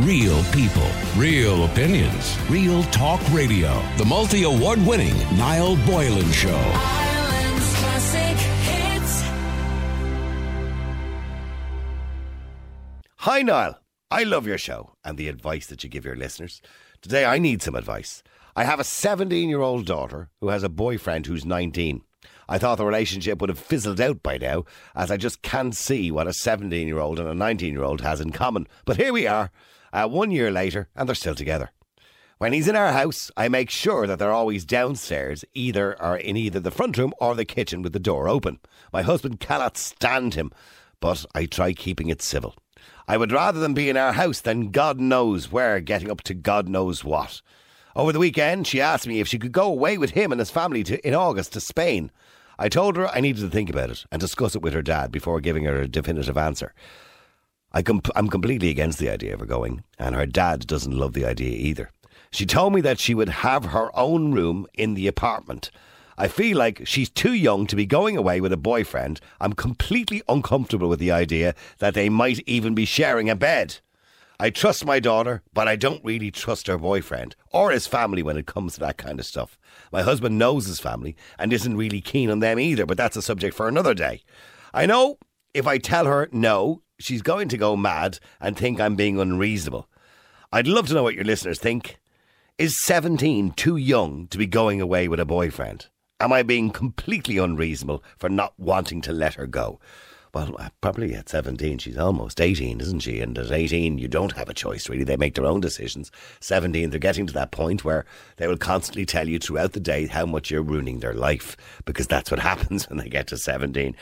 Real people, real opinions, real talk radio. The multi award winning Niall Boylan Show. Ireland's classic hits. Hi, Niall. I love your show and the advice that you give your listeners. Today, I need some advice. I have a 17 year old daughter who has a boyfriend who's 19. I thought the relationship would have fizzled out by now, as I just can't see what a 17 year old and a 19 year old has in common. But here we are, uh, one year later, and they're still together. When he's in our house, I make sure that they're always downstairs, either or in either the front room or the kitchen with the door open. My husband cannot stand him, but I try keeping it civil. I would rather them be in our house than God knows where, getting up to God knows what. Over the weekend, she asked me if she could go away with him and his family to, in August to Spain. I told her I needed to think about it and discuss it with her dad before giving her a definitive answer. I com- I'm completely against the idea of her going, and her dad doesn't love the idea either. She told me that she would have her own room in the apartment. I feel like she's too young to be going away with a boyfriend. I'm completely uncomfortable with the idea that they might even be sharing a bed. I trust my daughter, but I don't really trust her boyfriend or his family when it comes to that kind of stuff. My husband knows his family and isn't really keen on them either, but that's a subject for another day. I know if I tell her no, she's going to go mad and think I'm being unreasonable. I'd love to know what your listeners think. Is 17 too young to be going away with a boyfriend? Am I being completely unreasonable for not wanting to let her go? Well, uh, probably at 17, she's almost 18, isn't she? And at 18, you don't have a choice, really. They make their own decisions. 17, they're getting to that point where they will constantly tell you throughout the day how much you're ruining their life, because that's what happens when they get to 17.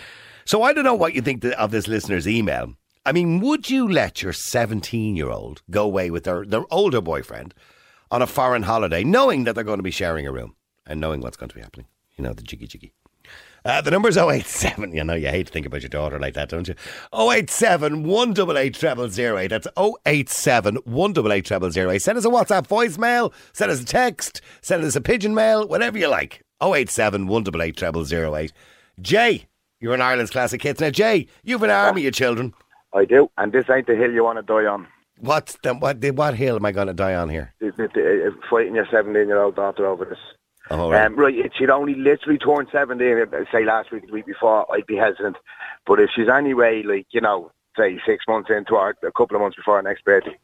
So I don't know what you think of this listener's email. I mean, would you let your 17 year old go away with their, their older boyfriend on a foreign holiday, knowing that they're going to be sharing a room and knowing what's going to be happening? You know, the jiggy jiggy. Uh, the number's 087. You know, you hate to think about your daughter like that, don't you? 087 188 0008. That's 087 188 0008. Send us a WhatsApp voicemail, send us a text, send us a pigeon mail, whatever you like. 087 188 0008. Jay, you're an Ireland's Classic Hits. Now, Jay, you've an army of children. I do, and this ain't the hill you want to die on. What's the, what, the, what hill am I going to die on here? It- it- it- Fighting your 17 year old daughter over this. Oh, right. Um, right, if she'd only literally turned 17, uh, say last week, the week before, I'd be hesitant. But if she's anyway, like, you know, say six months into her, a couple of months before her next birthday,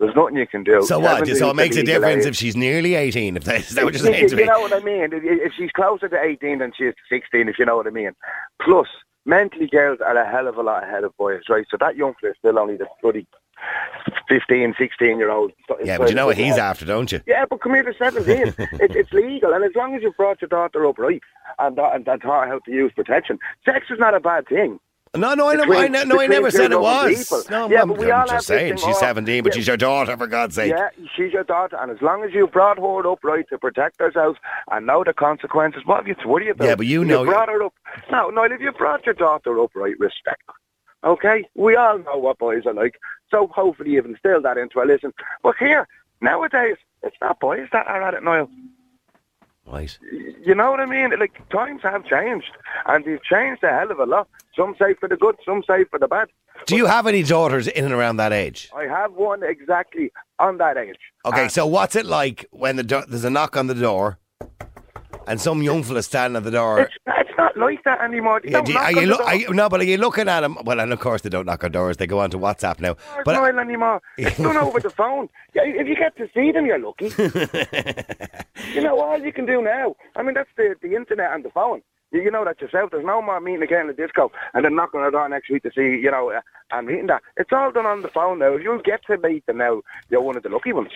there's nothing you can do. so what? So it makes a difference age. if she's nearly 18. If that, is that what you're You- saying to you know what I mean? If- If she's closer to 18 than she is to 16, if you know what I mean. Plus, mentally, girls are a hell of a lot ahead of boys, right? So that young fella is still only the bloody 15, 16 year old. Yeah, but you know what he's after, don't you? Yeah, but come here to 17. it, it's legal, and as long as you've brought your daughter up right and, that- and, and taught her how to use protection, sex is not a bad thing. No, no, I, never, I, ne- no, I never said it was. people. No, Yeah, I'm, but we I'm all just saying she's oh, 17, but yeah. she's your daughter, for God's sake. Yeah, she's your daughter, and as long as you brought her up right to protect herself and know the consequences, what have you to worry about? Yeah, but you know- brought her up. No, no, if you brought your daughter up right, respect her. Okay? We all know what boys are like, so hopefully you've instilled that into her. Listen, but here, nowadays, it's not boys that are at it, Niall. Right. You know what I mean? Like, times have changed, and they've changed a hell of a lot. Some say for the good, some say for the bad. Do you have any daughters in and around that age? I have one exactly on that age. Okay, And- so what's it like when the do- there's a knock on the door and some young fella standing at the door? It's, it's not like that anymore. They Yeah, don't you, are you look? Are you, no, but are you looking at them? Well, and of course they don't knock on doors; they go on to WhatsApp now. It's But not anymore. It's done over the phone. Yeah, if you get to see them, you're lucky. you know all you can do now. I mean, that's the the internet and the phone. You, you know that yourself. There's no more meeting again in the disco and then knocking on the door next week to see, you know, uh, and meeting that. It's all done on the phone now. If you get to meet them now, you're one of the lucky ones.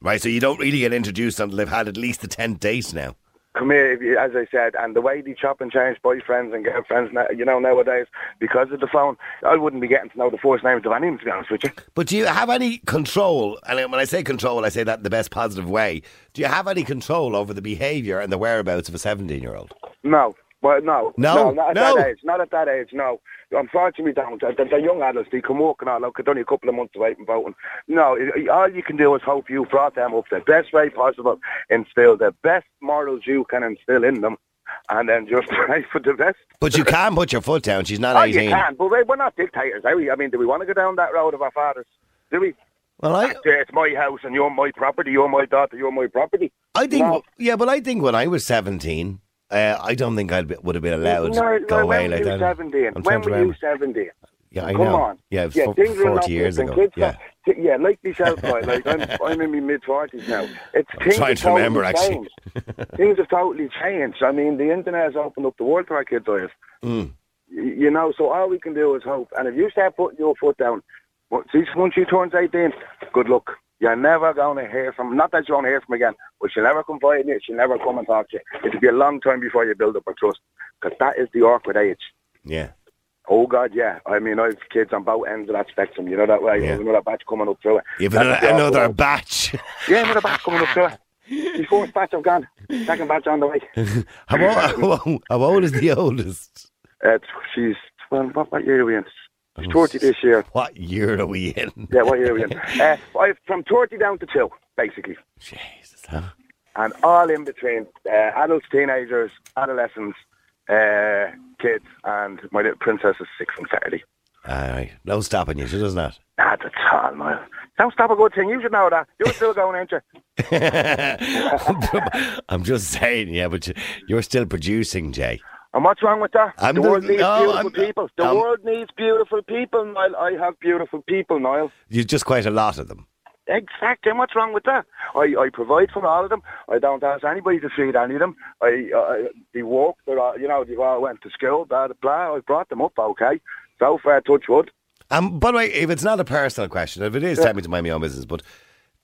right, so you don't really get introduced until they've had at least the ten dates now. Come here, as I said, and the way they chop and change boyfriends and girlfriends, now, you know, nowadays, because of the phone, I wouldn't be getting to know the first names of any of them, to be honest with you. But do you have any control? And when I say control, I say that in the best positive way. Do you have any control over the behaviour and the whereabouts of a seventeen-year-old? No. Well, no. No? no, not at No? that age. Not at that age, no. Unfortunately, don't. They're, they're young adults. They can walk and all. Look, it's only a couple of months away from voting. No, it- all you can do is hope you brought them up the best way possible, instill the best morals you can instill in them, and then just pray for the best. But you can put your foot down. She's not Oh, eighteen. you can, but we- we're not dictators, are we? I mean, do we want to go down that road of our fathers? Do we? Well, I, it's my house and you're my property. You're my daughter. You're my property. I think, No. yeah, but I think when I was 17, uh, I don't think I would have been allowed No, to go no, away like that. 17? I'm when were you remember. 17? Yeah, I Come know. on. Yeah, yeah, are 40 years ago. Yeah. t- yeah, like myself, right? Like I'm, I'm in my mid forties now. It's things trying to remember, totally actually. changed. things have totally changed. I mean, the internet has opened up the world to our kids' eyes. Mm. Y- You know, so all we can do is hope. And if you start putting your foot down, once once she turns eighteen, good luck. You're never going to hear from. Not that you're going to hear from again, but she'll never come by you. She'll never come and talk to you. It'll be a long time before you build up a trust, because that is the awkward age. Yeah. Oh God, yeah. I mean, I've kids on both ends of that spectrum. You know that way. Yeah. Another batch coming up through it. You've another, another batch. Yeah, another batch coming up through it. The first batch I've gone. Second batch on the way. how, old, how, how old is the oldest? Uh, she's well, what, what year are we in? She's thirty this year. What year are we in? Yeah, what year are we in? Uh, I've from thirty down to two, basically, Jesus, huh? and all in between. Uh, adults, teenagers, adolescents, uh, kids, and my little princess is six and thirty. All right. No stopping you, she does not. Not at all, man. Don't stop a good thing. You should know that. You're still going, ain't you? I'm just saying, yeah, but you're still producing, Jay. And what's wrong with that? I'm the the- world needs no, beautiful I'm- people. The world needs beautiful people, Niall. I have beautiful people, Niall. You're just quite a lot of them. Exactly. And what's wrong with that? I, I provide for all of them. I don't ask anybody to feed any of them. I, I they work. They're all, you know, they all went to school. Blah blah. blah. I brought them up. Okay. So far, touch wood. Um, by the way, if it's not a personal question, if it is, tell me to mind my own business. But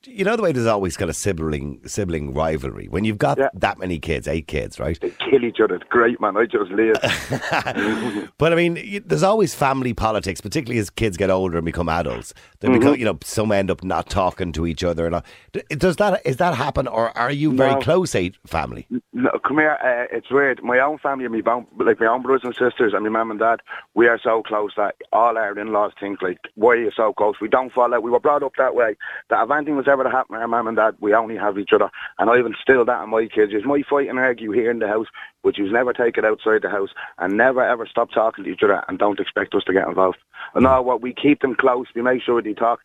you know the way there's always kind of sibling sibling rivalry when you've got Yeah. that many kids, eight kids, right? They kill each other. It's great, man. I just live. But I mean, there's always family politics, particularly as kids get older and become adults. They Mm-hmm. become, you know, some end up not talking to each other. And all. Does that is that happen, or are you very No. close eight family? No, come here. Uh, it's weird. My own family and my own, like my own brothers and sisters and my mum and dad, we are so close that all our in-laws think like, why are you so close? We don't fall out. We were brought up that way. That if anything was ever to happen to our mum and dad, we only have each other. And I even still that in my kids. Is my fight and argue here in the house, but you never take it outside the house and never ever stop talking to each other and don't expect us to get involved. And no, what we keep them close. We make sure they talk.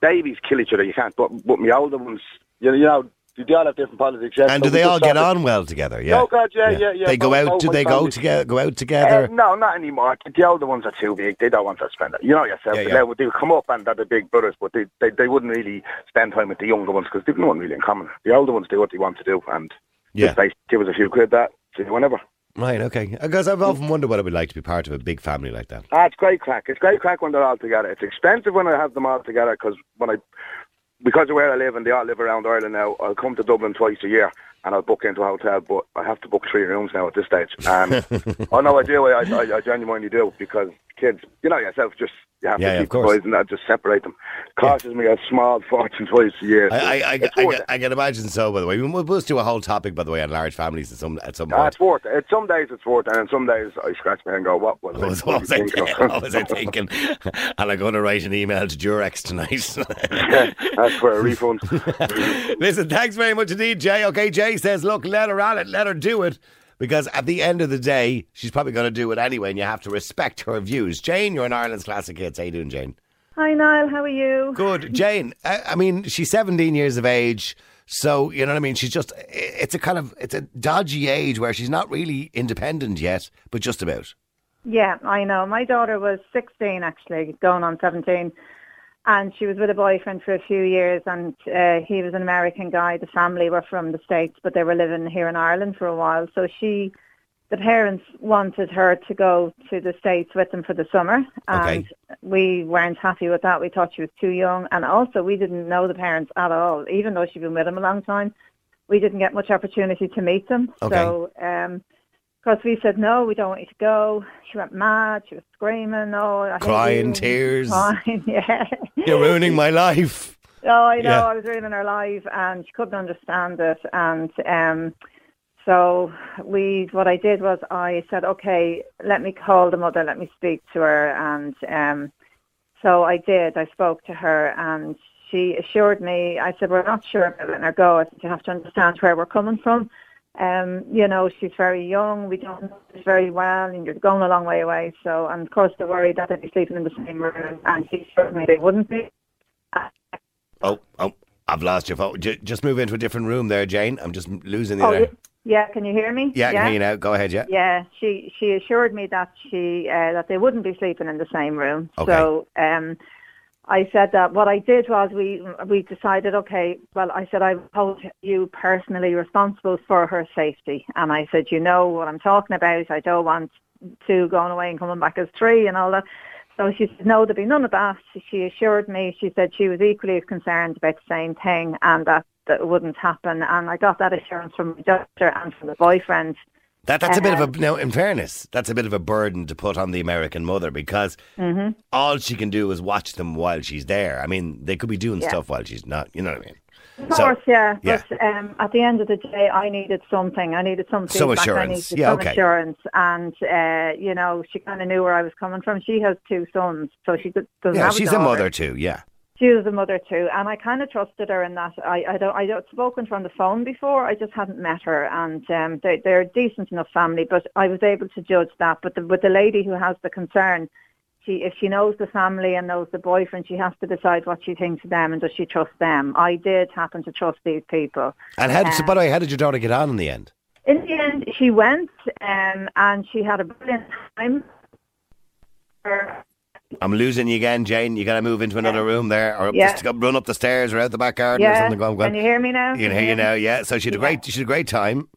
Babies kill each other. You can't. But but my older ones, you know they all have different politics. yeah, And so do they all get on well together? Yeah. Oh, God, yeah, yeah, yeah. They go out. Do they go together? Go out Uh, together? no, not anymore. The older ones are too big. They don't want to spend it. You know yourself. Yeah, They, yeah. would, they would come up and they're the big brothers, but they, they, they wouldn't really spend time with the younger ones because they've no one really in common. The older ones do what they want to do and Yeah. basically give us a few quid that, whenever. Right. Okay. Because I've often wondered what it would like to be part of a big family like that. Ah, it's great crack. It's great crack when they're all together. It's expensive when I have them all together because when I, because of where I live and they all live around Ireland now, I'll come to Dublin twice a year and I'll book into a hotel, but I have to book three rooms now at this stage. Um, and oh no, I do. I, I, I genuinely do because kids, you know yourself, just you have Yeah, to yeah, keep the boys and that just separate them. Costs me a small fortune twice a year. I, I, I, I, I. I can imagine so. By the way, we must do a whole topic, by the way, on large families at some at some Ah, point. it's worth it. Some days it's worth it, and some days I scratch my head and go, "What was, What was, I, what was I, thinking?" what was I thinking? and I'm going to write an email to Durex tonight. That's for a refund. Listen, thanks very much indeed, Jay. Okay, Jay says, look, let her on it, let her do it. Because at the end of the day, she's probably going to do it anyway, and you have to respect her views. Jane, you're in Ireland's Classic Hits. How you doing, Jane? Hi, Niall. How are you? Good. Jane, I, I mean, she's 17 years of age. So, you know what I mean? She's just, it's a kind of, it's a dodgy age where she's not really independent yet, but just about. Yeah, I know. My daughter was 16, actually, going on 17. And she was with a boyfriend for a few years, and uh, he was an American guy. The family were from the States, but they were living here in Ireland for a while. So she, the parents wanted her to go to the States with them for the summer. And Okay. we weren't happy with that. We thought she was too young. And also, we didn't know the parents at all, even though she'd been with them a long time. We didn't get much opportunity to meet them. Okay. So, um, because we said no, we don't want you to go. She went mad. She was screaming. Oh, I Crying you." tears. Crying, yeah. You're ruining my life. Oh, I know. Yeah. I was ruining her life, and she couldn't understand it. And um, so we, what I did was I said, okay, let me call the mother, let me speak to her, and um, so I did. I spoke to her, and she assured me. I said, we're not sure about letting her go. I said, you have to understand where we're coming from. Um, you know, she's very young. We don't know her very well, and you're going a long way away. So, and of course, they're worried that they'd be sleeping in the same room, and she assured me they wouldn't be. Oh, oh, I've lost your phone. J- just move into a different room there, Jane. I'm just losing the. Oh, there. y- yeah. Can you hear me? Yeah, I can hear you now. Go ahead, yeah. Yeah, she she assured me that she uh, that they wouldn't be sleeping in the same room. Okay. So um, I said that what I did was we we decided okay. Well, I said I hold you personally responsible for her safety, and I said you know what I'm talking about. I don't want two going away and coming back as three and all that. So she said no, there'd be none of that. She assured me. She said she was equally as concerned about the same thing, and that that wouldn't happen. And I got that assurance from my doctor and from the boyfriend. That that's a bit of a no. In fairness, that's a bit of a burden to put on the American mother because Mm-hmm. all she can do is watch them while she's there. I mean, they could be doing Yeah. stuff while she's not. You know what I mean? Of So- course, yeah. yeah. But um, at the end of the day, I needed something. I needed some Some feedback. I assurance. needed Yeah, some okay. assurance. And, uh, you know, she kind of knew where I was coming from. She has two sons, so she doesn't Yeah, she's a a mother too. Yeah. She was a mother too, and I kind of trusted her in that. I, I don't, I don't spoken to her on the phone before. I just hadn't met her, and um, they, they're a decent enough family. But I was able to judge that. But the, with the lady who has the concern, she, if she knows the family and knows the boyfriend, she has to decide what she thinks of them and does she trust them. I did happen to trust these people. And how did, so, Um, by the way, how did your daughter get on in the end? In the end, she went, um, and she had a brilliant time. Her- I'm losing you again, Jane. You got to move into another room there, or Yeah. the, run up the stairs, or out the back garden, or something. Go on, go can you hear me now? You can hear you now. Yeah. So she had a Yeah. great, she had a great time.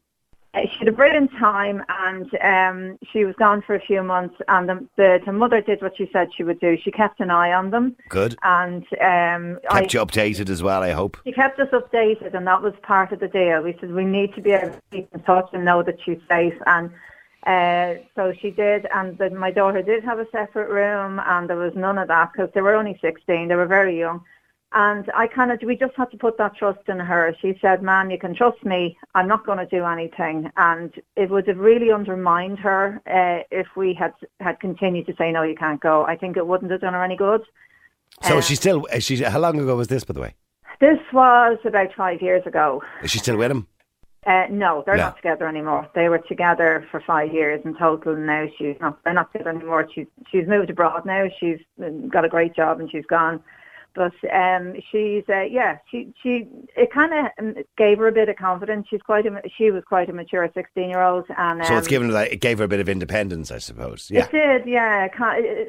Uh, she had a brilliant time and um, she was gone for a few months and the, the, the mother did what she said she would do. She kept an eye on them Good. and um, I, Kept you updated as well. I hope. she kept us updated and that was part of the deal. We said we need to be able to keep in touch and know that she's safe and uh, so she did and the, my daughter did have a separate room and there was none of that because they were only 16, they were very young. And I kind of, we just had to put that trust in her. She said, "Man, you can trust me. I'm not going to do anything." And it would have really undermined her uh, if we had had continued to say, "No, you can't go." I think it wouldn't have done her any good. So Uh, she's still. She? How long ago was this, by the way? This was about five years ago. Is she still with him? Uh, no, they're No. not together anymore. They were together for five years in total. and Now she's not. They're not together anymore. She's she's moved abroad now. She's got a great job and she's gone. But um, she's uh, yeah. She she it kind of gave her a bit of confidence. She's quite a she was quite a mature sixteen year old and um, So it's given her that. It gave her a bit of independence, I suppose. Yeah. It did, yeah.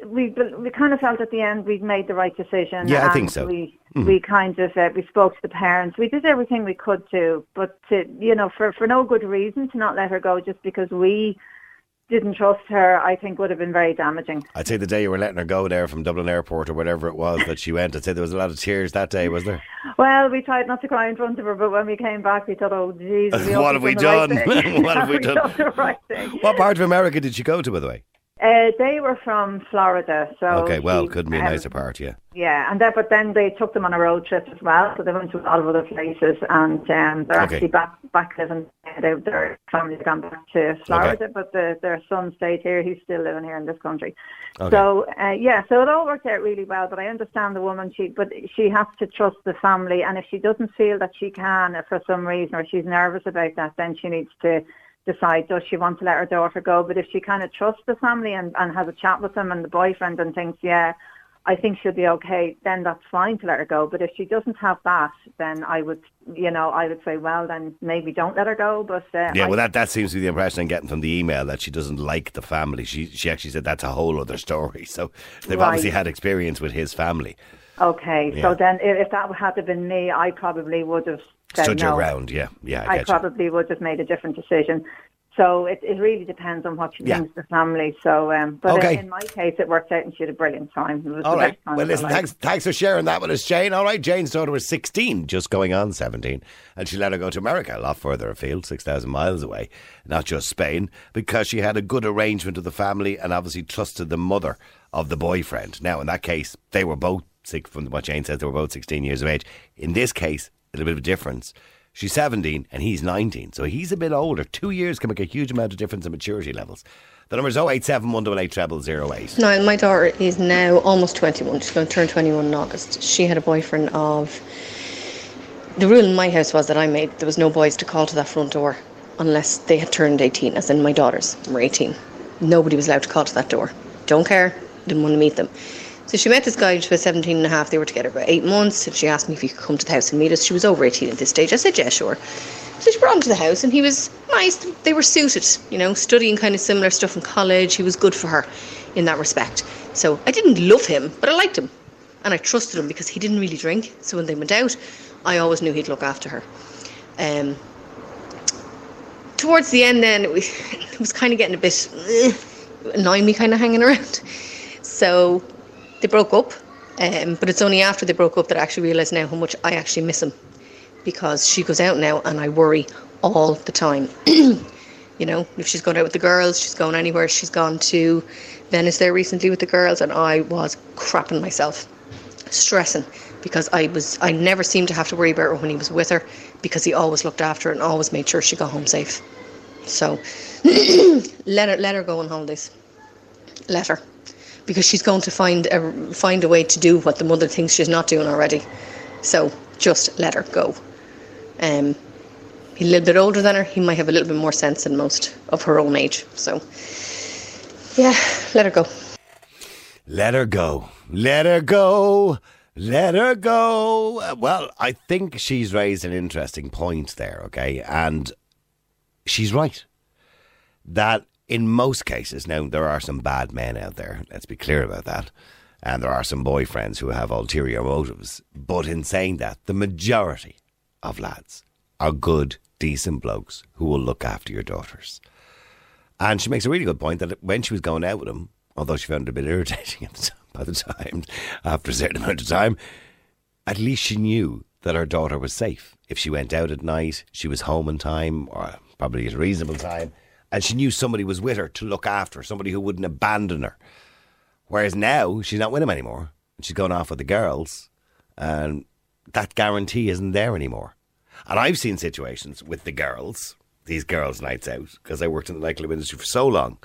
We we kind of felt at the end we'd made the right decision. Yeah, I think so. We Mhm. we kind of uh, we spoke to the parents. We did everything we could do, but to, you know, for for no good reason to not let her go just because we didn't trust her, I think would have been very damaging. I'd say the day you were letting her go there from Dublin Airport or whatever it was that she went, I'd say there was a lot of tears that day, was there? Well, we tried not to cry in front of her, but when we came back, we thought, oh, Jesus, What have we've done? the done? right thing. What have we done? the right thing. What part of America did she go to, by the way? Uh, they were from Florida, so Okay, well, she, couldn't be a um, nicer part, yeah. Yeah, and then, but then they took them on a road trip as well, so they went to a lot of other places, and um, they're Okay. actually back back living. They, their family's gone back to Florida, but the, their son stayed here. He's still living here in this country. Okay. So uh, yeah, so it all worked out really well. But I understand the woman. She but she has to trust the family, and if she doesn't feel that she can uh, for some reason, or she's nervous about that, then she needs to decide does she want to let her daughter go. But if she kind of trusts the family and, and has a chat with them and the boyfriend and thinks, yeah, I think she'll be okay, then that's fine to let her go. But if she doesn't have that, then I would, you know, I would say, well, then maybe don't let her go. But uh, Yeah, I- well, that, that seems to be the impression I'm getting from the email that she doesn't like the family. She she actually said that's a whole other story. So they've Right. obviously had experience with his family. Okay. Yeah. So then, if, if that had been me, I probably would have said Stood no. your ground, yeah, yeah. I, I get you. probably would have made a different decision. So it, it really depends on what she Yeah. thinks of the family. So, um, but Okay. in, in my case, it worked out, and she had a brilliant time. It was All the right. best time Well, listen, thanks, thanks for sharing that with us, Jane. All right, Jane's daughter was 16, just going on 17, and she let her go to America, a lot further afield, 6,000 miles away, not just Spain, because she had a good arrangement with the family and obviously trusted the mother of the boyfriend. Now, in that case, they were both, six- from what Jane says, they were both 16 years of age. In this case, a little bit of a difference. She's 17 and he's 19, so he's a bit older. Two years can make a huge amount of difference in maturity levels. The number is 087 188 0008. Now, my daughter is now almost 21. She's going to turn 21 in August. She had a boyfriend of. The rule in my house was that I made there was no boys to call to that front door unless they had turned 18, as in my daughters were 18. Nobody was allowed to call to that door. Don't care, didn't want to meet them. So she met this guy she was 17 and a half. They were together about eight months. And she asked me if he could come to the house and meet us. She was over 18 at this stage. I said, yeah, sure. So she brought him to the house and he was nice. They were suited, you know, studying kind of similar stuff in college. He was good for her in that respect. So I didn't love him, but I liked him. And I trusted him because he didn't really drink. So when they went out, I always knew he'd look after her. Um, towards the end, then it was, it was kind of getting a bit annoying me, kind of hanging around. So they broke up. Um, but it's only after they broke up that I actually realised now how much I actually miss him because she goes out now and I worry all the time. you know, if she's going out with the girls, she's going anywhere. She's gone to Venice there recently with the girls, and I was crapping myself, stressing because I was I never seemed to have to worry about her when he was with her because he always looked after her and always made sure she got home safe. So let her let her go on holidays. Let her. Because she's going to find a find a way to do what the mother thinks she's not doing already. So just let her go. Um, he's a little bit older than her. He might have a little bit more sense than most of her own age. So, yeah, let her go. Let her go. Let her go. Let her go. Well, I think she's raised an interesting point there, okay? And she's right. That in most cases, now there are some bad men out there, let's be clear about that. And there are some boyfriends who have ulterior motives. But in saying that, the majority of lads are good, decent blokes who will look after your daughters. And she makes a really good point that when she was going out with him, although she found it a bit irritating at the time, by the time, after a certain amount of time, at least she knew that her daughter was safe. If she went out at night, she was home in time, or probably at a reasonable time, and she knew somebody was with her to look after somebody who wouldn't abandon her. Whereas now, she's not with him anymore, and she's gone off with the girls, and that guarantee isn't there anymore. And I've seen situations with the girls, these girls' nights out, because I worked in the nightclub industry for so long,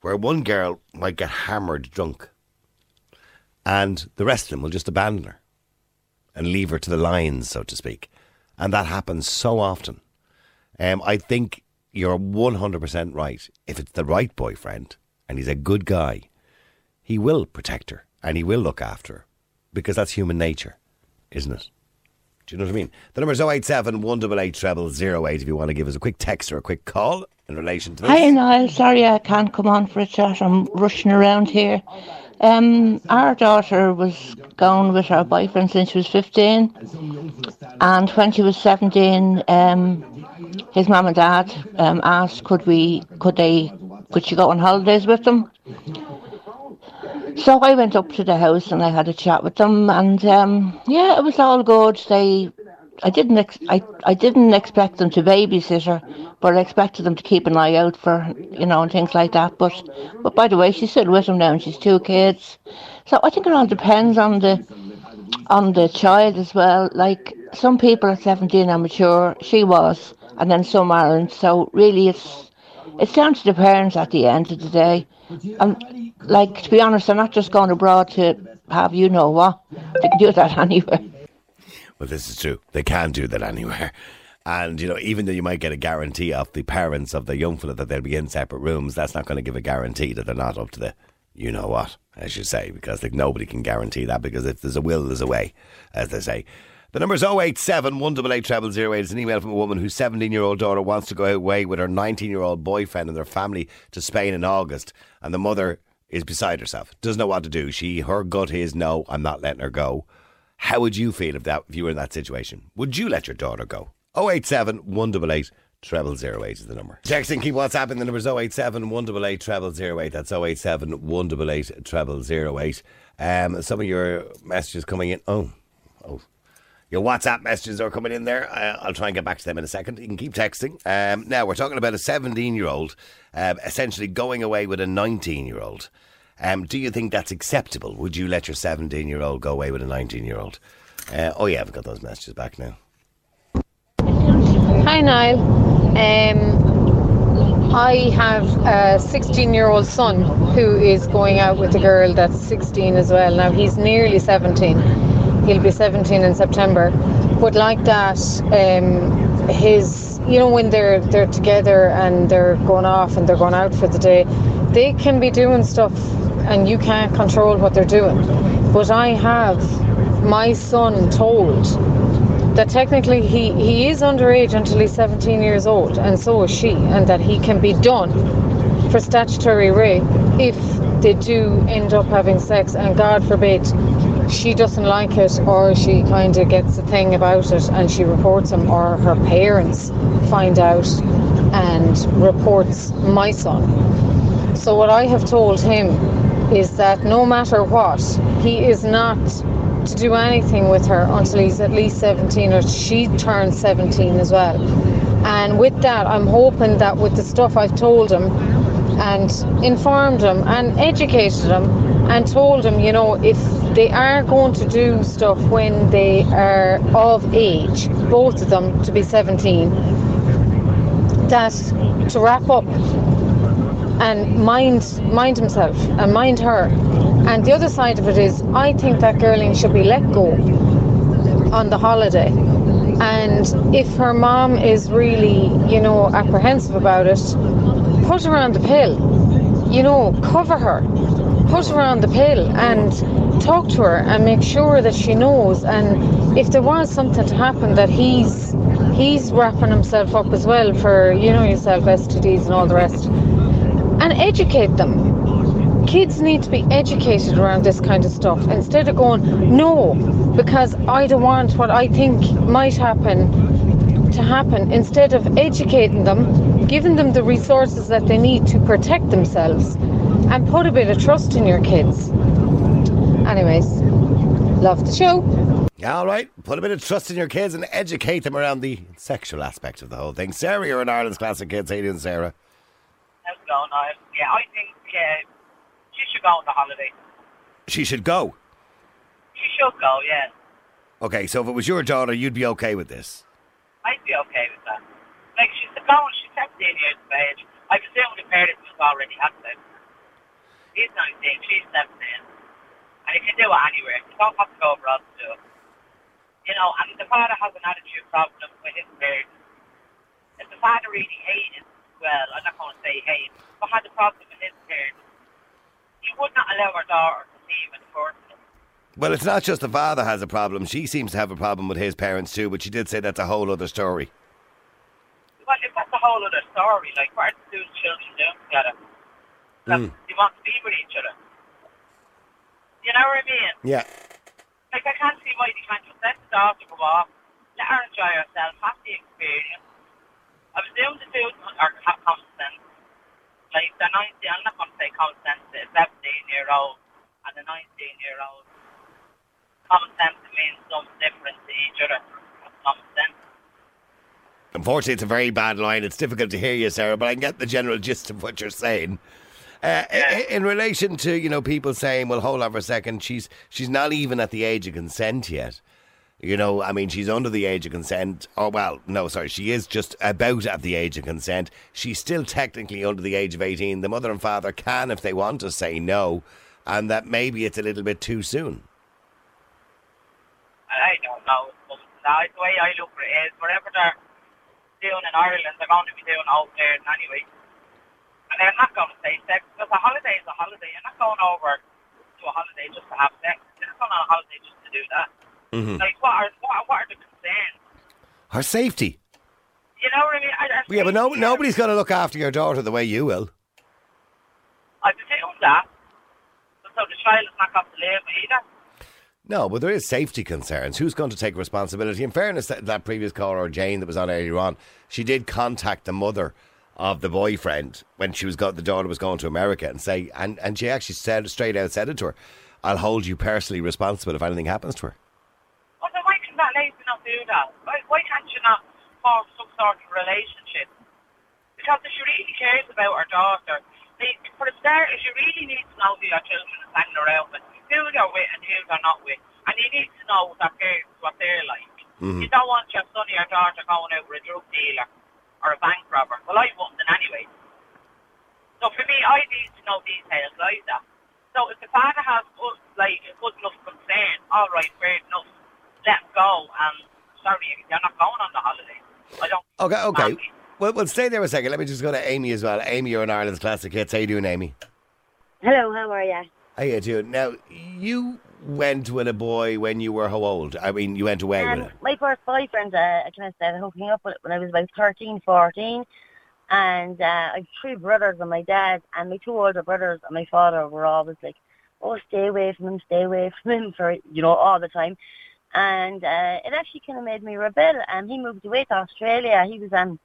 where one girl might get hammered drunk, and the rest of them will just abandon her and leave her to the lions, so to speak. And that happens so often. Um, I think you're 100% right. If it's the right boyfriend and he's a good guy, he will protect her and he will look after her because that's human nature, isn't it? Do you know what I mean? The number is 087 188 0008 if you want to give us a quick text or a quick call in relation to this. Hi, Niall. Sorry I can't come on for a chat. I'm rushing around here. Um, our daughter was going with her boyfriend since she was 15. And when she was 17, um, his mum and dad um, asked could we, could they, could she go on holidays with them? So I went up to the house and I had a chat with them, and um, yeah, it was all good. They, I didn't, ex- I, I didn't expect them to babysit her, but I expected them to keep an eye out for, you know, and things like that. But, but by the way, she's still with him now, and she's two kids. So I think it all depends on the, on the child as well. Like some people at seventeen are mature, she was, and then some aren't. So really, it's, it's down to the parents at the end of the day. And like to be honest, they're not just going abroad to have you know what. They can do that anywhere. Well, this is true. They can do that anywhere. And, you know, even though you might get a guarantee off the parents of the young fella that they'll be in separate rooms, that's not going to give a guarantee that they're not up to the you know what, as you say, because like, nobody can guarantee that because if there's a will, there's a way, as they say. The number is 087 188 0008. It's an email from a woman whose 17 year old daughter wants to go away with her 19 year old boyfriend and their family to Spain in August. And the mother is beside herself, doesn't know what to do. She, her gut is no, I'm not letting her go. How would you feel if that if you were in that situation? Would you let your daughter go? 087 188 treble 08 is the number. Texting, keep WhatsApping. The number is 087 188 treble 08. That's 087 188 treble 08. Um, some of your messages coming in. Oh, oh. Your WhatsApp messages are coming in there. I'll try and get back to them in a second. You can keep texting. Um, now, we're talking about a 17 year old um, essentially going away with a 19 year old. Um, do you think that's acceptable? Would you let your 17 year old go away with a 19 year old? Uh, oh, yeah, I've got those messages back now. Hi, Niall. Um, I have a 16 year old son who is going out with a girl that's 16 as well. Now, he's nearly 17. He'll be 17 in September. But, like that, um, his, you know, when they're, they're together and they're going off and they're going out for the day, they can be doing stuff and you can't control what they're doing. But I have my son told that technically he, he is underage until he's 17 years old, and so is she, and that he can be done for statutory rape if they do end up having sex, and God forbid she doesn't like it or she kind of gets a thing about it and she reports him, or her parents find out and reports my son. So what I have told him is that no matter what, he is not to do anything with her until he's at least 17 or she turns 17 as well. And with that, I'm hoping that with the stuff I've told him and informed him and educated him and told him, you know, if they are going to do stuff when they are of age, both of them to be 17, that to wrap up and mind mind himself and mind her. And the other side of it is, I think that girling should be let go on the holiday. And if her mom is really, you know, apprehensive about it, put her on the pill. You know, cover her. Put her on the pill and talk to her and make sure that she knows. And if there was something to happen, that he's he's wrapping himself up as well for, you know, yourself, STDs and all the rest. And educate them kids need to be educated around this kind of stuff instead of going no because i don't want what i think might happen to happen instead of educating them giving them the resources that they need to protect themselves and put a bit of trust in your kids anyways love the show All right, put a bit of trust in your kids and educate them around the sexual aspect of the whole thing. Sarah, you're an Ireland's Classic Hits. How you doing, Sarah? How's it going, Niall? Yeah, I think uh, she should go on the holiday. She should go. She should go, yeah. Okay, so if it was your daughter, you'd be okay with this. I'd be okay with that. Like, she's going, she's 17 years of age. I presume the parents have already had sex. He's 19, she's 17. And he can do it anywhere. He don't have to go abroad to do it. You know, and the father has an attitude problem with his parents. If the father really hated, well, I'm not going to say hate, but had a problem with his parents, he would not allow her daughter to see him in the first place. Well, it's not just the father has a problem. She seems to have a problem with his parents too, but she did say that's a whole other story. Well, if that's a whole other story, like, what are the two children doing together? Mm. They want to be with each other. You know what I mean? Yeah. Like, I can't see why they can't just let the daughter go off, let her enjoy herself, have the experience. I the of them are have common sense. Like, the 19, I'm not going to say common sense, the 17 year old and the 19 year old. Common sense means something different to each other. That's common sense. Unfortunately, it's a very bad line. It's difficult to hear you, Sarah, but I can get the general gist of what you're saying. Uh, i- In relation to you know people saying, "Well, hold on for a second, she's she's not even at the age of consent yet." You know, I mean, she's under the age of consent. Oh well, no, sorry, she is just about at the age of consent. She's still technically under the age of eighteen. The mother and father can, if they want to, say no, and that maybe it's a little bit too soon. I don't know. That's the way I look at it is whatever they're doing in Ireland, they're going to be doing out there anyway. And they're not going to say sex because a holiday is a holiday. You're not going over to a holiday just to have sex. You're not going on a holiday just to do that. Mhm. Like, what are, what, what are the concerns? Her safety. You know what I mean? I, I, Yeah, but no, nobody's going to look after your daughter the way you will. I presume that. But so the child is not going to live either. No, but there is safety concerns. Who's going to take responsibility? In fairness, that, that previous caller, Jane, that was on earlier on, she did contact the mother of the boyfriend when she was got the daughter was going to America and say, and, and she actually said straight out said it to her, "I'll hold you personally responsible if anything happens to her." Well, then why can that lady not do that? Why, why can't you not form some sort of relationship? Because if she really cares about her daughter, they, for a start, if you really need to know who your children are hanging around with, who they're with and who they're not with, and you need to know their parents, what they're like. Mhm. You don't want your son or your daughter going out with a drug dealer or a bank robber. Well, I wouldn't anyway. So for me, I need to know details like that. So if the father has good, like a good enough concern, all right, fair enough, let him go. And sorry, you're not going on the holiday. I don't. Okay, okay. Well, well, stay there a second. Let me just go to Amy as well. Amy, you're in Ireland's Classic Hits. How you doing, Amy? Hello, how are you? How you doing? Now, you went with a boy when you were how old? I mean, you went away Um, with him. my first boyfriend, uh, I kind of started hooking up with when I was about 13, 14. And uh, I have three brothers and my dad, and my two older brothers and my father were always like, oh, stay away from him, stay away from him, for, you know, all the time. And uh, it actually kind of made me rebel. And he moved away to Australia. He was um,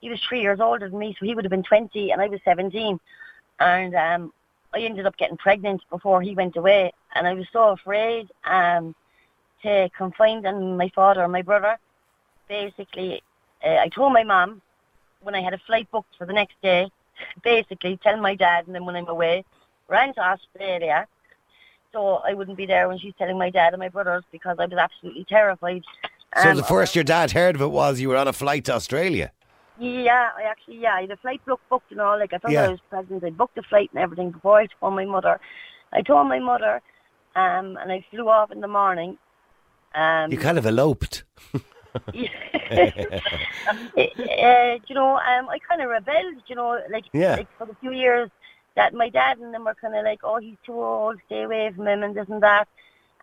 he was three years older than me, so he would have been 20, and I was 17. And um, I ended up getting pregnant before he went away, and I was so afraid um, to confide in my father and my brother. Basically, uh, I told my mum when I had a flight booked for the next day, basically tell my dad, and then when I'm away, ran to Australia, so I wouldn't be there when she's telling my dad and my brothers because I was absolutely terrified. So Um, the first your dad heard of it was you were on a flight to Australia. Yeah, I actually, yeah, a flight book booked and all. Like, I thought Yeah. I was pregnant. I booked the flight and everything before I told my mother. I told my mother, um, and I flew off in the morning. Um, You kind of eloped. uh, you know, um, I kind of rebelled, you know, like, Yeah. like for the few years that my dad and them were kind of like, oh, he's too old, stay away from him and this and that.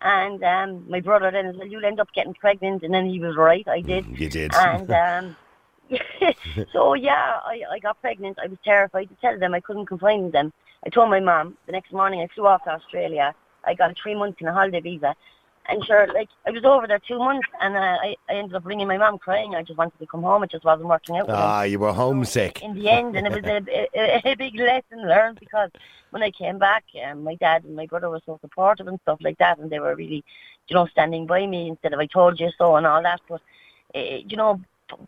And um, my brother then said, you'll end up getting pregnant. And then he was right, I did. You did. And um, so, yeah, I, I got pregnant. I was terrified to tell them. I couldn't confide in them. I told my mom. The next morning I flew off to Australia. I got a three months in a holiday visa. And sure, like, I was over there two months and uh, I, I ended up ringing my mom crying. I just wanted to come home. It just wasn't working out ah, you were homesick. in the end, and it was a, a, a big lesson learned because when I came back, um, my dad and my brother were so supportive and stuff like that, and they were really, you know, standing by me instead of I told you so and all that. But uh, you know,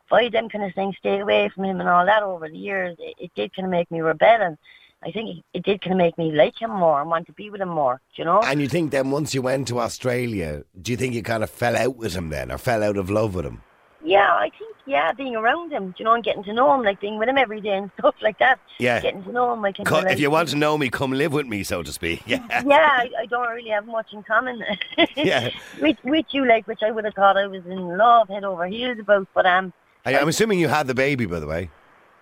by them kind of saying stay away from him and all that over the years, it, it did kind of make me rebel, and I think it, did kind of make me like him more and want to be with him more. do You know. And you think then once you went to Australia, do you think you kind of fell out with him then, or fell out of love with him? Yeah, I think yeah, being around him, do you know, and getting to know him, like being with him every day and stuff like that. Yeah. Getting to know him, I can. Co- if you want to know me, come live with me, so to speak. Yeah. yeah, I, I don't really have much in common Yeah. with with you, like which I would have thought I was in love head over heels about. But um, I, I'm assuming you had the baby, by the way.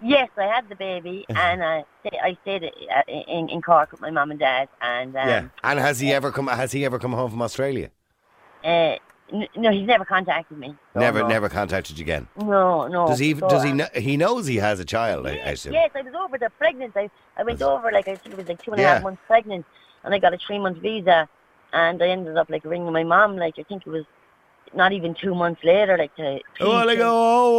Yes, I had the baby, and uh, I stayed uh, in in Cork with my mum and dad, and um, yeah. And has he ever come? Has he ever come home from Australia? uh, n- no, he's never contacted me. Never, no. never contacted you again. No, no. Does he? So, Does he? Know, he knows he has a child. I, I assume. Yes, I was over there pregnant. I, I went over like I think it was like two and a half months pregnant, and I got a three month visa, and I ended up like ringing my mom. Like I think it was not even two months later. Like to I want to go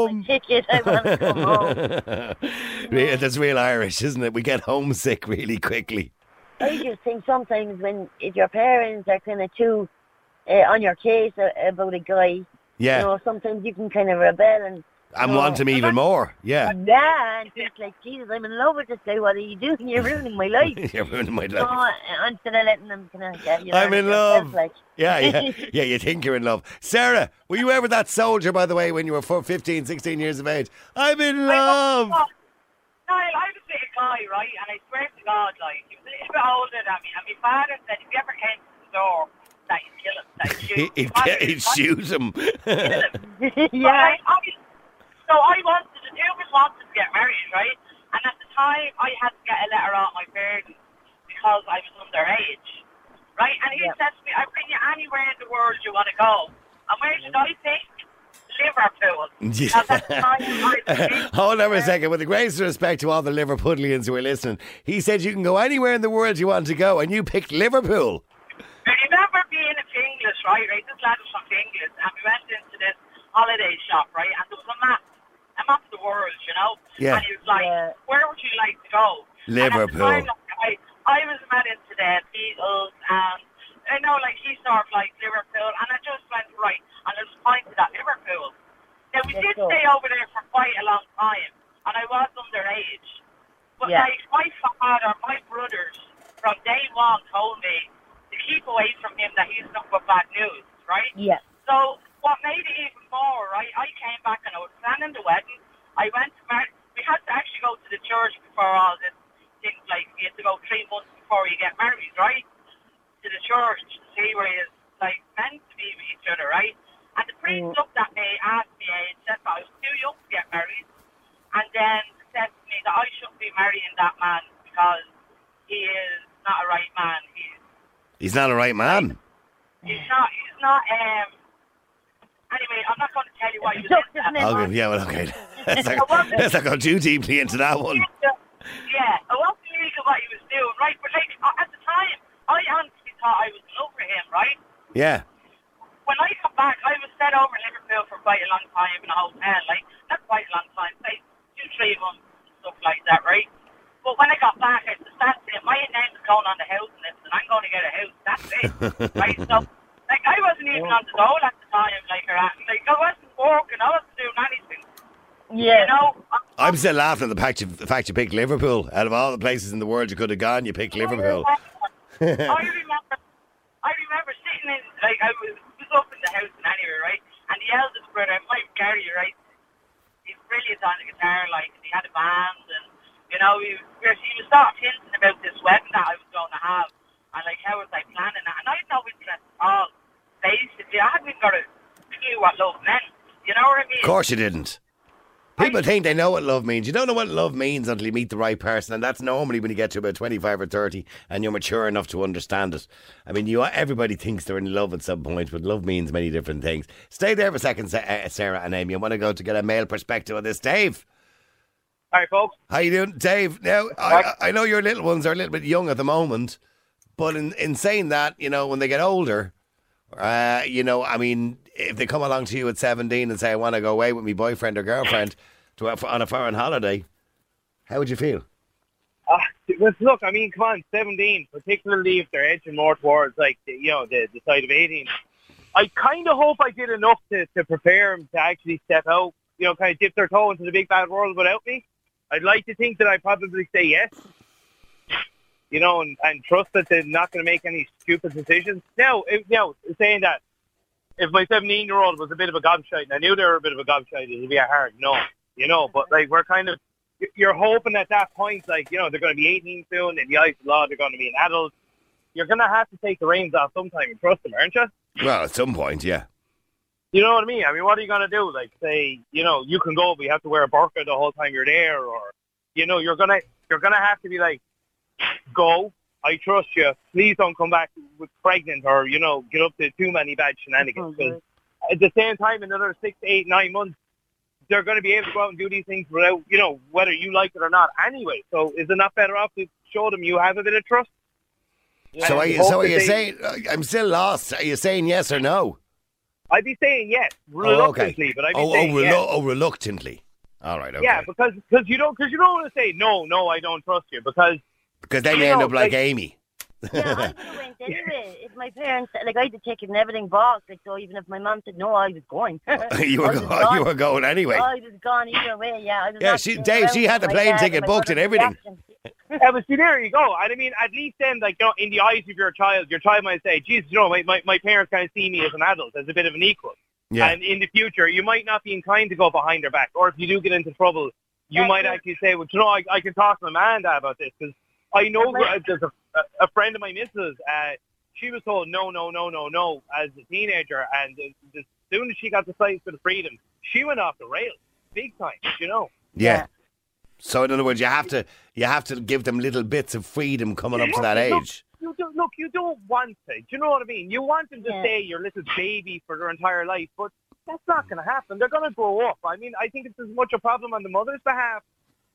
home. ticket. I want to come home. Re- That's real Irish, isn't it? We get homesick really quickly. I just think sometimes when if your parents are kind of too uh, on your case about a guy, Yeah. you know, sometimes you can kind of rebel and. And you want him even more. Yeah. Yeah, and think like, Jesus, I'm in love with this guy. What are you doing? You're ruining my life. You're ruining my life. uh, instead of letting them kind of, yeah, you I'm in it yourself, love. Like, Yeah, yeah, yeah. You think you're in love, Sarah? Were you ever that soldier, by the way, when you were four- 15, 16 years of age? I'm in love. Niall, I was with a guy, right, and I swear to God, like, he was a little bit older than me, and my father said if you ever came to the door, that he'd kill him, that he'd shoot He- him. He'd, he'd shoot him. yeah. But I, I, so I wanted, the two of us wanted to get married, right? And at the time, I had to get a letter out my parents because I was underage, right? And he Yeah. said to me, I bring you anywhere in the world you want to go. And where should I pick? Liverpool. At time, Hold on a second. With the greatest respect to all the Liverpudlians who are listening, he said you can go anywhere in the world you want to go, and you picked Liverpool. I remember being in Finglas, right? Right, this lad was from Finglas, and we went into this holiday shop, right? And there was a map, a map of the world, you know. Yeah. And he was like, Yeah. "Where would you like to go?" And at the Liverpool. time, like, I, I was mad into the Beatles, and I know, like he sort of like Liverpool, and I just went right, and I just pointed at Liverpool. Now we Yes, did sir. stay over there for quite a long time, and I was underage. But Yeah. like my father, my brothers, from day one told me to keep away from him that he's not with bad news, right? Yeah. So what made it even more, right? I came back and I was planning the wedding. I went to mar- we had to actually go to the church before all this things like you had to go three months before you get married, right? To the church to see where you're like meant to be with each other, right? And the priest Mm. looked at me, asked me age, said that I was too young to get married, and then said to me that I shouldn't be marrying that man because he is not a right man. He's He's not a right man. He's not. He's not. Um. Anyway, I'm not going to tell you why he was Just in his that. Okay, yeah, well, okay. Let's not, let's not go too deeply into that one. Yeah, I wasn't illegal what he was doing, right? But like at the time, I honestly thought I was in love with him, right? Yeah. When I got back, I was set over in Liverpool for quite a long time in a hotel, like not quite a long time, say two, three months, stuff like that, right? But when I got back, I said, that's it. My name's going on the housing list, and I'm going to get a house. That's right? So, like, I wasn't even on the dole at the time, like, or, like, I wasn't working, I wasn't doing anything. Yeah. You know, I'm still laughing at the fact you, the fact you picked Liverpool. Out of all the places in the world you could have gone, you picked Liverpool. I remember sitting in, like, I was, was up in the house in anyway, right? And the eldest brother, Mike Gary, right? He's brilliant on the guitar, like, and he had a band, and, you know, he, was- he was sort of hinting about this wedding that I was going to have, and, like, how was I planning that? And I had no interest at all. Basically, I hadn't even got a clue what love meant. You know what I mean? Of course you didn't. People think they know what love means. You don't know what love means until you meet the right person, and that's normally when you get to about twenty-five or thirty, and you're mature enough to understand it. I mean, you everybody thinks they're in love at some point, but love means many different things. Stay there for a second, uh, Sarah and Amy. I want to go to get a male perspective on this. Dave, Hi, folks. how you doing, Dave? Now, I, I know your little ones are a little bit young at the moment, but in in saying that, you know, when they get older, uh, you know, I mean, if they come along to you at 17 and say, I want to go away with my boyfriend or girlfriend to on a foreign holiday, how would you feel? Uh, look, I mean, come on, 17, particularly if they're edging more towards, like, the, you know, the, the side of 18. I kind of hope I did enough to, to prepare them to actually step out, you know, kind of dip their toe into the big bad world without me. I'd like to think that I'd probably say yes, you know, and, and trust that they're not going to make any stupid decisions. Now, if, now, saying that, if my 17-year-old was a bit of a gobshite, and I knew they were a bit of a gobshite, it would be a hard no, you know, but, like, we're kind of, you're hoping at that point, like, you know, they're going to be 18 soon, in the eyes of the law, they're going to be an adult. You're going to have to take the reins off sometime and trust them, aren't you? Well, at some point, yeah. You know what I mean? I mean, what are you going to do? Like, say, you know, you can go, but you have to wear a burqa the whole time you're there, or, you know, you're gonna, you're gonna have to be like, go. I trust you. Please don't come back with pregnant, or you know, get up to too many bad shenanigans. Oh, 'Cause at the same time, another six, eight, nine months, they're going to be able to go out and do these things without, you know, whether you like it or not. Anyway, so is it not better off to show them you have a bit of trust? So are you, so are you they- saying, uh, I'm still lost. Are you saying yes or no? I'd be saying yes, Oh, reluctantly, okay. but I'd be oh, oh saying oh, relu- yes. oh, reluctantly. All right, okay. Yeah, because because you don't because you don't want to say no, no, I don't trust you because Because then you you end know, up like like- Amy. Yeah, I would have went anyway. If my parents, like, I had the ticket and everything bought. Like, so even if my mom said no, I was going. you, I were was go- gone. you were going anyway. I was gone either way. Yeah, I was Yeah, she- Dave, she had the plane ticket my booked and everything. reaction. Yeah, but see, there you go. And I mean, at least then, like, you know, in the eyes of your child, your child might say, "Jesus, you know, my, my, my parents kind of see me as an adult, as a bit of an equal." Yeah. And in the future, you might not be inclined to go behind their back, or if you do get into trouble, you That's might it. actually say, "Well, you know, I, I can talk to my man dad about this," because I know there's a, a friend of my missus. Uh, she was told no, no, no, no, no as a teenager, and uh, as soon as she got the sight for the freedom, she went off the rails, big time. You know. Yeah. So in other words, you have to you have to give them little bits of freedom coming up to that Look, age. You do, look, you don't want to. Do you know what I mean? You want them to Yeah. stay your little baby for their entire life, but that's not going to happen. They're going to grow up. I mean, I think it's as much a problem on the mother's behalf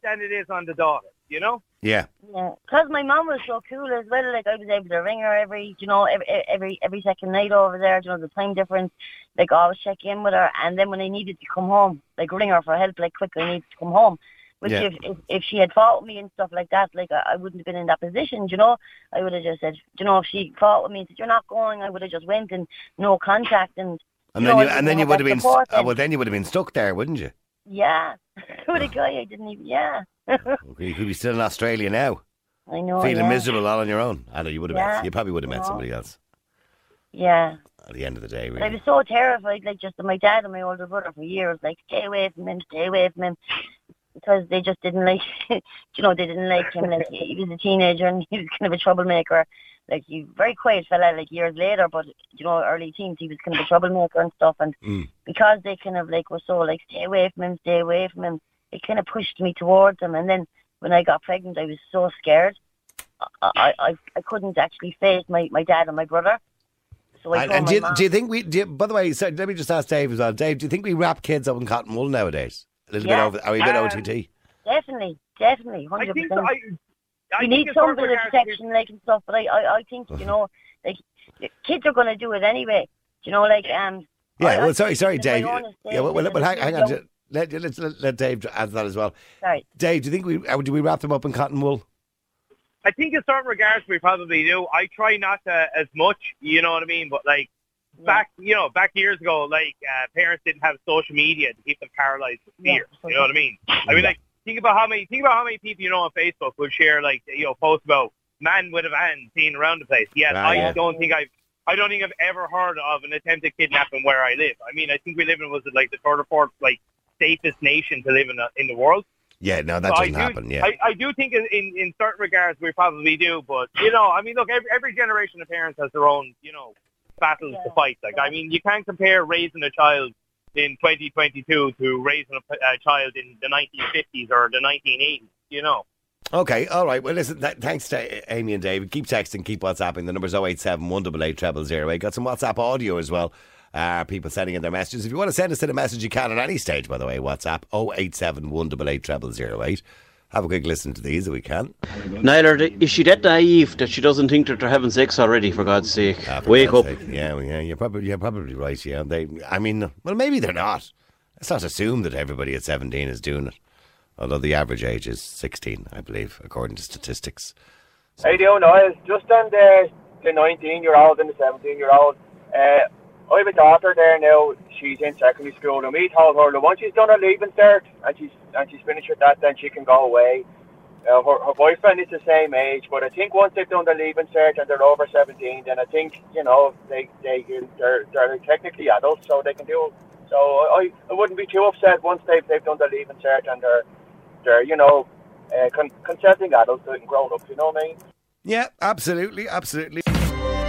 than it is on the daughter. You know? Yeah. Yeah, because my mum was so cool as well. Like I was able to ring her every, you know, every every every second night over there. You know, the time difference. Like I always check in with her, and then when I needed to come home, like ring her for help, like quick, I need to come home. Which Yeah. if, if if she had fought with me and stuff like that, like I, I wouldn't have been in that position. You know, I would have just said, you know, if she fought with me and said you're not going, I would have just went and no contact and. And you then know, you and then you would have been support uh, well then you would have been stuck there, wouldn't you? Yeah, with a guy I didn't even. Yeah, You could be still in Australia now, I know. feeling yeah. miserable all on your own. I know you would have Yeah. met you probably would have met somebody else Yeah. at the end of the day, But I was so terrified, like just my dad and my older brother for years, like stay away from him, stay away from him, because they just didn't like, you know, they didn't like him. Like he was a teenager and he was kind of a troublemaker. Like he very quiet fella, like years later, but you know, early teens he was kind of a troublemaker and stuff. And Mm. because they kind of like were so like stay away from him, stay away from him, it kind of pushed me towards him. And then when I got pregnant, I was so scared. I, I, I couldn't actually face my, my dad and my brother. So I And, and do, you, do you think we? Do you, by the way, so let me just ask Dave as well. Dave, do you think we wrap kids up in cotton wool nowadays? A little Yeah. bit over. Are we a bit Um, OTT? definitely, definitely, I hundred percent. I, I You need in some certain bit of protection, like and stuff. But I, I, I think you know, like kids are going to do it anyway. You know, like um. Yeah. I- well, sorry, sorry, in my Dave. Yeah. Well, well, well hang, hang too on. Young. ju- Let, let, let, let Dave add that as well. Sorry. Dave, do you think we uh, do we wrap them up in cotton wool? I think in certain regards we probably do. I try not to as much, you know what I mean. But like back, you know, back years ago, like uh, parents didn't have social media to keep them paralyzed with Yeah, fear. You know what I mean? I mean, like think about how many think about how many people you know on Facebook would share like you know posts about man with a van seen around the place. Yeah, Ah, I yeah. don't think I've. I don't think I've ever heard of an attempted kidnapping where I live. I mean, I think we live in was it like the third or fourth like safest nation to live in the, in the world. Yeah. No, that So doesn't I do, happen. Yeah. I, I do think in, in, in certain regards we probably do, but you know, I mean, look, every, every generation of parents has their own, you know, battles to fight. Like, I mean, you can't compare raising a child in 2022 to raising a child in the 1950s or the 1980s. You know. Okay, all right. Well, listen, th- thanks to Amy and David. Keep texting, keep WhatsApping. The number's 087 188 0008. Got some WhatsApp audio as well. Uh, people sending in their messages. If you want to send us in a message, you can at any stage, by the way. WhatsApp 087 188 0008. Have a quick listen to these if we can. Niall, is she that naive that she doesn't think that they're having sex already? For God's sake, Ah, for wake up! Sake. Yeah, yeah, you're probably, you're probably right. Yeah, they. I mean, well, maybe they're not. Let's not assume that everybody at 17 is doing it. Although the average age is 16, I believe, according to statistics. How do you know? Just on the, the 19 year old and the 17 year old. Uh, I have a daughter there now. She's in secondary school, and we told her that once she's done her leaving cert and she's and she's finished with that, then she can go away. Uh, her, her boyfriend is the same age, but I think once they've done their leaving cert and they're over 17, then I think you know they they they're they're technically adults, so they can do. So I I wouldn't be too upset once they've they've done their leaving cert and they're they're you know uh, con- consenting adults and grown up. You know what I mean? Yeah, absolutely, absolutely.